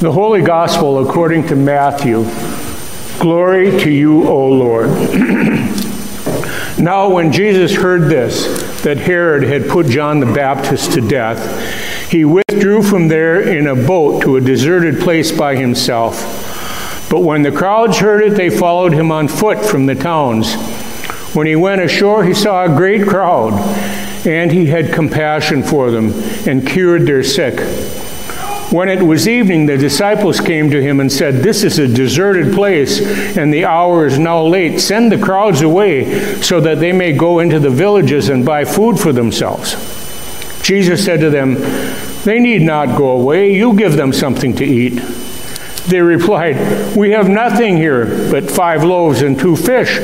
The Holy Gospel according to Matthew. Glory to you, O Lord. now, when Jesus heard this, that Herod had put John the Baptist to death, he withdrew from there in a boat to a deserted place by himself. But when the crowds heard it, they followed him on foot from the towns. When he went ashore, he saw a great crowd, and he had compassion for them and cured their sick. When it was evening, the disciples came to him and said, This is a deserted place, and the hour is now late. Send the crowds away so that they may go into the villages and buy food for themselves. Jesus said to them, They need not go away. You give them something to eat. They replied, We have nothing here but five loaves and two fish.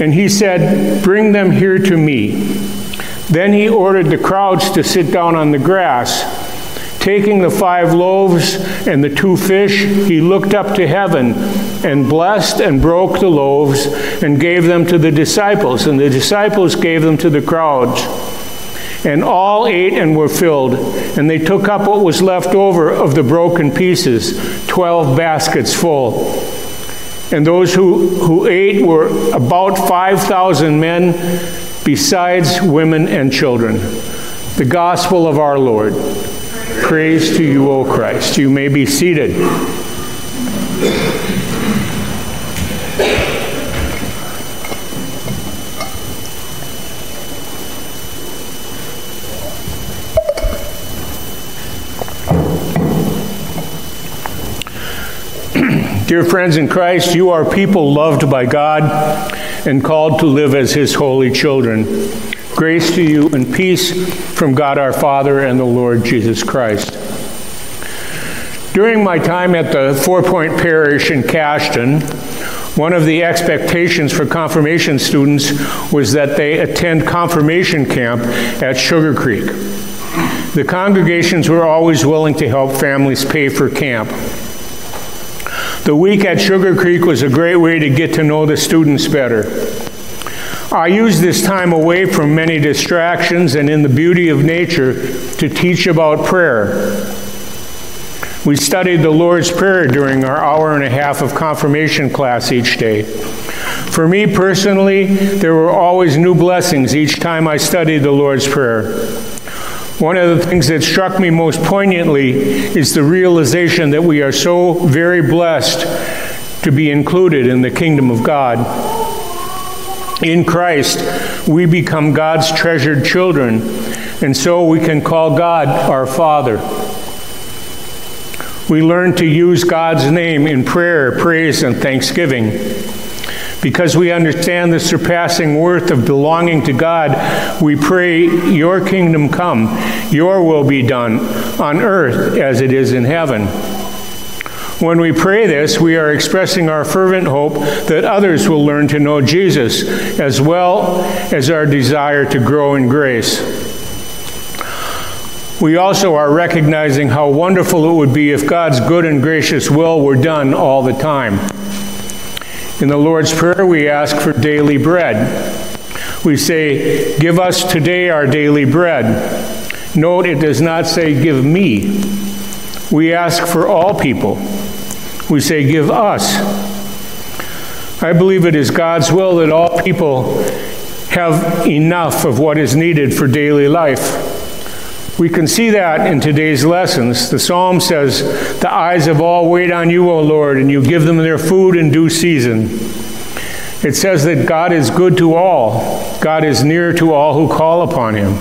And he said, Bring them here to me. Then he ordered the crowds to sit down on the grass. Taking the five loaves and the two fish, he looked up to heaven and blessed and broke the loaves and gave them to the disciples, and the disciples gave them to the crowds. And all ate and were filled, and they took up what was left over of the broken pieces, twelve baskets full. And those who, who ate were about 5,000 men, besides women and children. The gospel of our Lord. Praise to you, O Christ. You may be seated. Dear friends in Christ, you are people loved by God and called to live as His holy children. Grace to you and peace from God our Father and the Lord Jesus Christ. During my time at the Four Point Parish in Cashton, one of the expectations for confirmation students was that they attend confirmation camp at Sugar Creek. The congregations were always willing to help families pay for camp. The week at Sugar Creek was a great way to get to know the students better. I use this time away from many distractions and in the beauty of nature to teach about prayer. We studied the Lord's Prayer during our hour and a half of confirmation class each day. For me personally, there were always new blessings each time I studied the Lord's Prayer. One of the things that struck me most poignantly is the realization that we are so very blessed to be included in the kingdom of God. In Christ, we become God's treasured children, and so we can call God our Father. We learn to use God's name in prayer, praise, and thanksgiving. Because we understand the surpassing worth of belonging to God, we pray, Your kingdom come, Your will be done on earth as it is in heaven. When we pray this, we are expressing our fervent hope that others will learn to know Jesus, as well as our desire to grow in grace. We also are recognizing how wonderful it would be if God's good and gracious will were done all the time. In the Lord's Prayer, we ask for daily bread. We say, Give us today our daily bread. Note it does not say, Give me. We ask for all people we say, Give us. I believe it is God's will that all people have enough of what is needed for daily life. We can see that in today's lessons. The psalm says, The eyes of all wait on you, O Lord, and you give them their food in due season. It says that God is good to all, God is near to all who call upon him.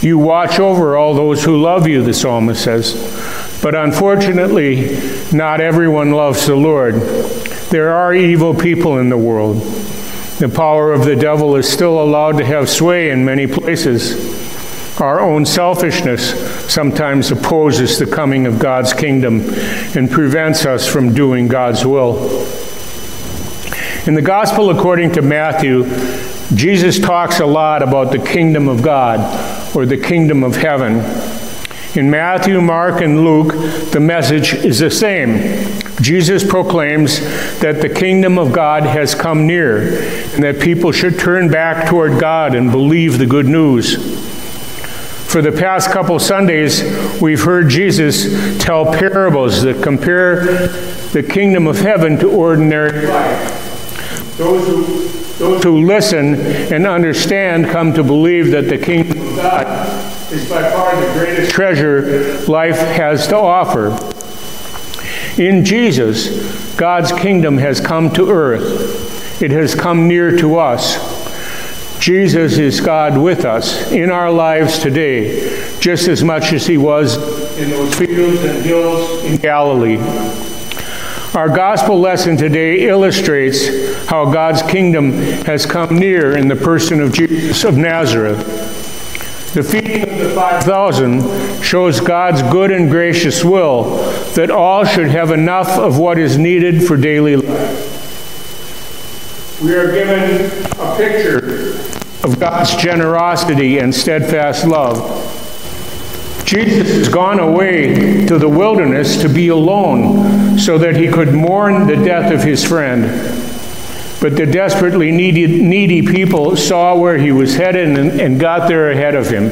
You watch over all those who love you, the psalmist says. But unfortunately, not everyone loves the Lord. There are evil people in the world. The power of the devil is still allowed to have sway in many places. Our own selfishness sometimes opposes the coming of God's kingdom and prevents us from doing God's will. In the Gospel according to Matthew, Jesus talks a lot about the kingdom of God or the kingdom of heaven. In Matthew, Mark, and Luke, the message is the same. Jesus proclaims that the kingdom of God has come near and that people should turn back toward God and believe the good news. For the past couple Sundays, we've heard Jesus tell parables that compare the kingdom of heaven to ordinary life. Those who, those who listen and understand come to believe that the kingdom of God is by far the greatest treasure life has to offer. In Jesus, God's kingdom has come to earth. It has come near to us. Jesus is God with us in our lives today, just as much as he was in those fields and hills in Galilee. Our gospel lesson today illustrates how God's kingdom has come near in the person of Jesus of Nazareth. The feeding of the 5,000 shows God's good and gracious will that all should have enough of what is needed for daily life. We are given a picture of God's generosity and steadfast love. Jesus has gone away to the wilderness to be alone so that he could mourn the death of his friend. But the desperately needy, needy people saw where he was headed and, and got there ahead of him.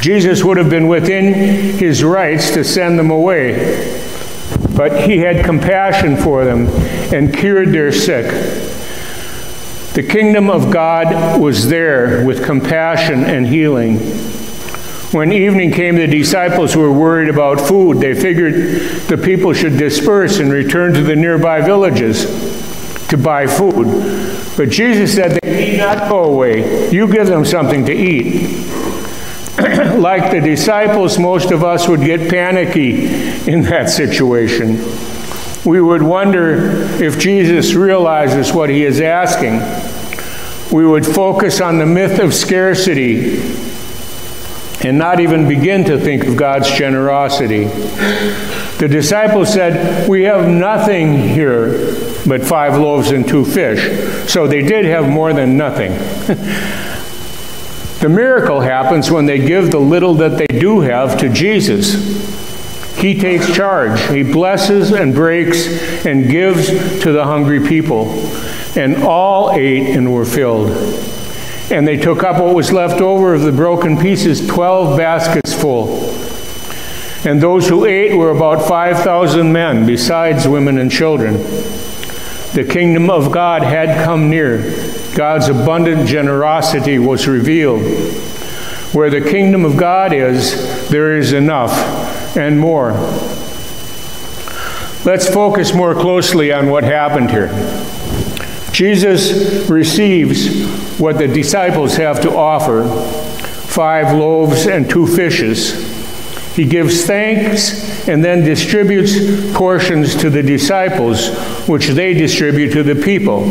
Jesus would have been within his rights to send them away, but he had compassion for them and cured their sick. The kingdom of God was there with compassion and healing. When evening came, the disciples were worried about food. They figured the people should disperse and return to the nearby villages to buy food. But Jesus said they need not go away. You give them something to eat. like the disciples, most of us would get panicky in that situation. We would wonder if Jesus realizes what he is asking we would focus on the myth of scarcity and not even begin to think of God's generosity. The disciples said, We have nothing here but five loaves and two fish. So they did have more than nothing. the miracle happens when they give the little that they do have to Jesus. He takes charge. He blesses and breaks and gives to the hungry people. And all ate and were filled. And they took up what was left over of the broken pieces, 12 baskets full. And those who ate were about 5,000 men, besides women and children. The kingdom of God had come near. God's abundant generosity was revealed. Where the kingdom of God is, there is enough and more. Let's focus more closely on what happened here. Jesus receives what the disciples have to offer five loaves and two fishes. He gives thanks and then distributes portions to the disciples, which they distribute to the people.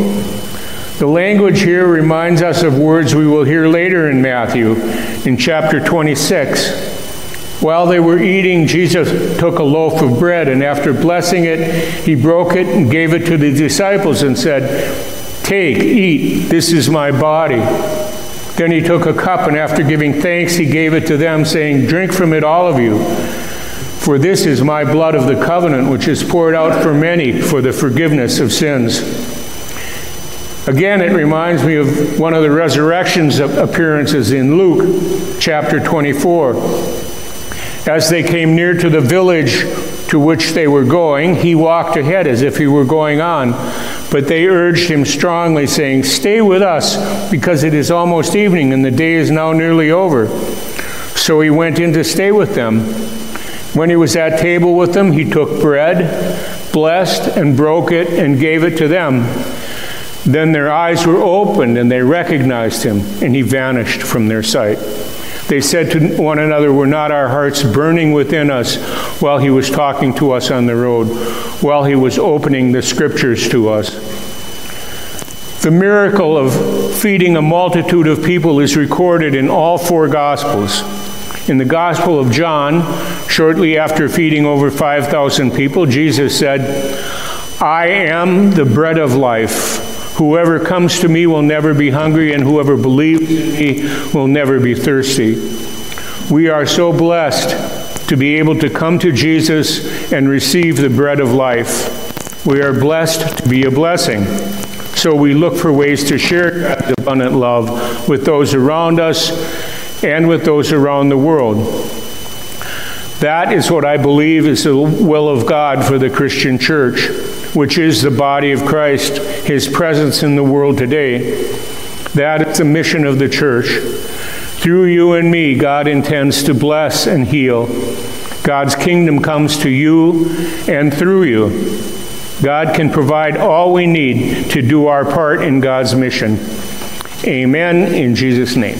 The language here reminds us of words we will hear later in Matthew in chapter 26. While they were eating, Jesus took a loaf of bread, and after blessing it, he broke it and gave it to the disciples and said, Take, eat, this is my body. Then he took a cup, and after giving thanks, he gave it to them, saying, Drink from it, all of you. For this is my blood of the covenant, which is poured out for many for the forgiveness of sins. Again, it reminds me of one of the resurrections appearances in Luke chapter 24. As they came near to the village to which they were going, he walked ahead as if he were going on. But they urged him strongly, saying, Stay with us, because it is almost evening, and the day is now nearly over. So he went in to stay with them. When he was at table with them, he took bread, blessed, and broke it, and gave it to them. Then their eyes were opened, and they recognized him, and he vanished from their sight. They said to one another, Were not our hearts burning within us while he was talking to us on the road, while he was opening the scriptures to us? The miracle of feeding a multitude of people is recorded in all four Gospels. In the Gospel of John, shortly after feeding over 5,000 people, Jesus said, I am the bread of life. Whoever comes to me will never be hungry, and whoever believes in me will never be thirsty. We are so blessed to be able to come to Jesus and receive the bread of life. We are blessed to be a blessing. So we look for ways to share God's abundant love with those around us and with those around the world. That is what I believe is the will of God for the Christian church, which is the body of Christ, his presence in the world today. That is the mission of the church. Through you and me, God intends to bless and heal. God's kingdom comes to you and through you. God can provide all we need to do our part in God's mission. Amen in Jesus' name.